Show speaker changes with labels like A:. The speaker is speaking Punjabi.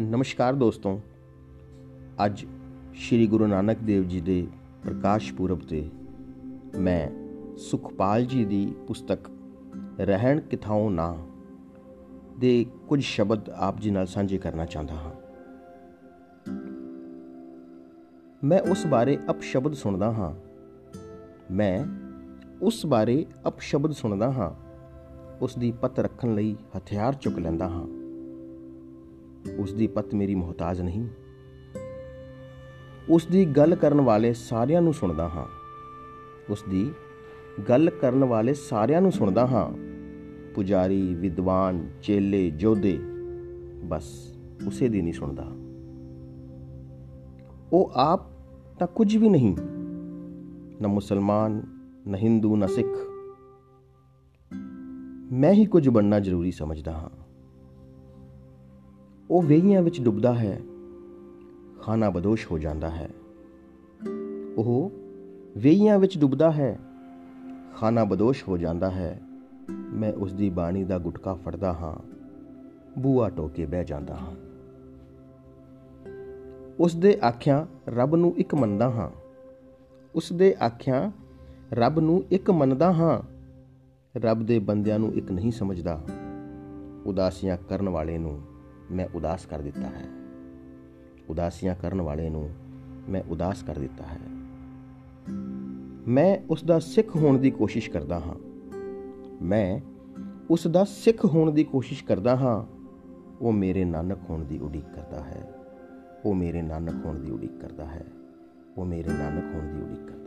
A: ਨਮਸਕਾਰ ਦੋਸਤੋ। ਅੱਜ ਸ੍ਰੀ ਗੁਰੂ ਨਾਨਕ ਦੇਵ ਜੀ ਦੇ ਪ੍ਰਕਾਸ਼ ਪੁਰਬ ਤੇ ਮੈਂ ਸੁਖਪਾਲ ਜੀ ਦੀ ਪੁਸਤਕ ਰਹਿਣ ਕਿਥਾਉ ਨਾ ਦੇ ਕੁਝ ਸ਼ਬਦ ਆਪ ਜੀ ਨਾਲ ਸਾਂਝੇ ਕਰਨਾ ਚਾਹੁੰਦਾ ਹਾਂ। ਮੈਂ ਉਸ ਬਾਰੇ ਅਪਸ਼ਬਦ ਸੁਣਦਾ ਹਾਂ। ਮੈਂ ਉਸ ਬਾਰੇ ਅਪਸ਼ਬਦ ਸੁਣਦਾ ਹਾਂ। ਉਸ ਦੀ ਪਤ ਰੱਖਣ ਲਈ ਹਥਿਆਰ ਚੁੱਕ ਲੈਂਦਾ ਹਾਂ। ਉਸ ਦੀ ਪਤ ਮੇਰੀ ਮੁਹਤਾਜ ਨਹੀਂ। ਉਸ ਦੀ ਗੱਲ ਕਰਨ ਵਾਲੇ ਸਾਰਿਆਂ ਨੂੰ ਸੁਣਦਾ ਹਾਂ। ਉਸ ਦੀ ਗੱਲ ਕਰਨ ਵਾਲੇ ਸਾਰਿਆਂ ਨੂੰ ਸੁਣਦਾ ਹਾਂ। ਪੁਜਾਰੀ, ਵਿਦਵਾਨ, ਚੇਲੇ ਜੋਧੇ ਬਸ ਉਸੇ ਦੀ ਨਹੀਂ ਸੁਣਦਾ। ਉਹ ਆਪ ਤਾਂ ਕੁਝ ਵੀ ਨਹੀਂ। ਨਾ ਮੁਸਲਮਾਨ, ਨਾ ਹਿੰਦੂ, ਨਾ ਸਿੱਖ। ਮੈਂ ਹੀ ਕੁਝ ਬਣਨਾ ਜ਼ਰੂਰੀ ਸਮਝਦਾ ਹਾਂ। ਉਹ ਵੇਈਆਂ ਵਿੱਚ ਡੁੱਬਦਾ ਹੈ। ਖਾਨਾ ਬਦੋਸ਼ ਹੋ ਜਾਂਦਾ ਹੈ। ਉਹ ਵੇਈਆਂ ਵਿੱਚ ਡੁੱਬਦਾ ਹੈ। ਖਾਨਾ ਬਦੋਸ਼ ਹੋ ਜਾਂਦਾ ਹੈ। ਮੈਂ ਉਸ ਦੀ ਬਾਣੀ ਦਾ ਗੁਟਕਾ ਫੜਦਾ ਹਾਂ। ਬੂਆ ਟੋਕੇ ਬਹਿ ਜਾਂਦਾ ਹਾਂ। ਉਸ ਦੇ ਆਖਿਆਂ ਰੱਬ ਨੂੰ ਇੱਕ ਮੰਨਦਾ ਹਾਂ। ਉਸ ਦੇ ਆਖਿਆਂ ਰੱਬ ਨੂੰ ਇੱਕ ਮੰਨਦਾ ਹਾਂ। ਰੱਬ ਦੇ ਬੰਦਿਆਂ ਨੂੰ ਇੱਕ ਨਹੀਂ ਸਮਝਦਾ। ਉਦਾਸੀਆਂ ਕਰਨ ਵਾਲੇ ਨੂੰ ਮੈਂ ਉਦਾਸ ਕਰ ਦਿੱਤਾ ਹੈ। ਉਦਾਸੀਆਂ ਕਰਨ ਵਾਲੇ ਨੂੰ ਮੈਂ ਉਦਾਸ ਕਰ ਦਿੱਤਾ ਹੈ। ਮੈਂ ਉਸ ਦਾ ਸਿੱਖ ਹੋਣ ਦੀ ਕੋਸ਼ਿਸ਼ ਕਰਦਾ ਹਾਂ। ਮੈਂ ਉਸ ਦਾ ਸਿੱਖ ਹੋਣ ਦੀ ਕੋਸ਼ਿਸ਼ ਕਰਦਾ ਹਾਂ। ਉਹ ਮੇਰੇ ਨਾਨਕ ਹੋਣ ਦੀ ਉਡੀਕ ਕਰਦਾ ਹੈ। ਉਹ ਮੇਰੇ ਨਾਨਕ ਹੋਣ ਦੀ ਉਡੀਕ ਕਰਦਾ ਹੈ। ਉਹ ਮੇਰੇ ਨਾਨਕ ਹੋਣ ਦੀ ਉਡੀਕ ਕਰਦਾ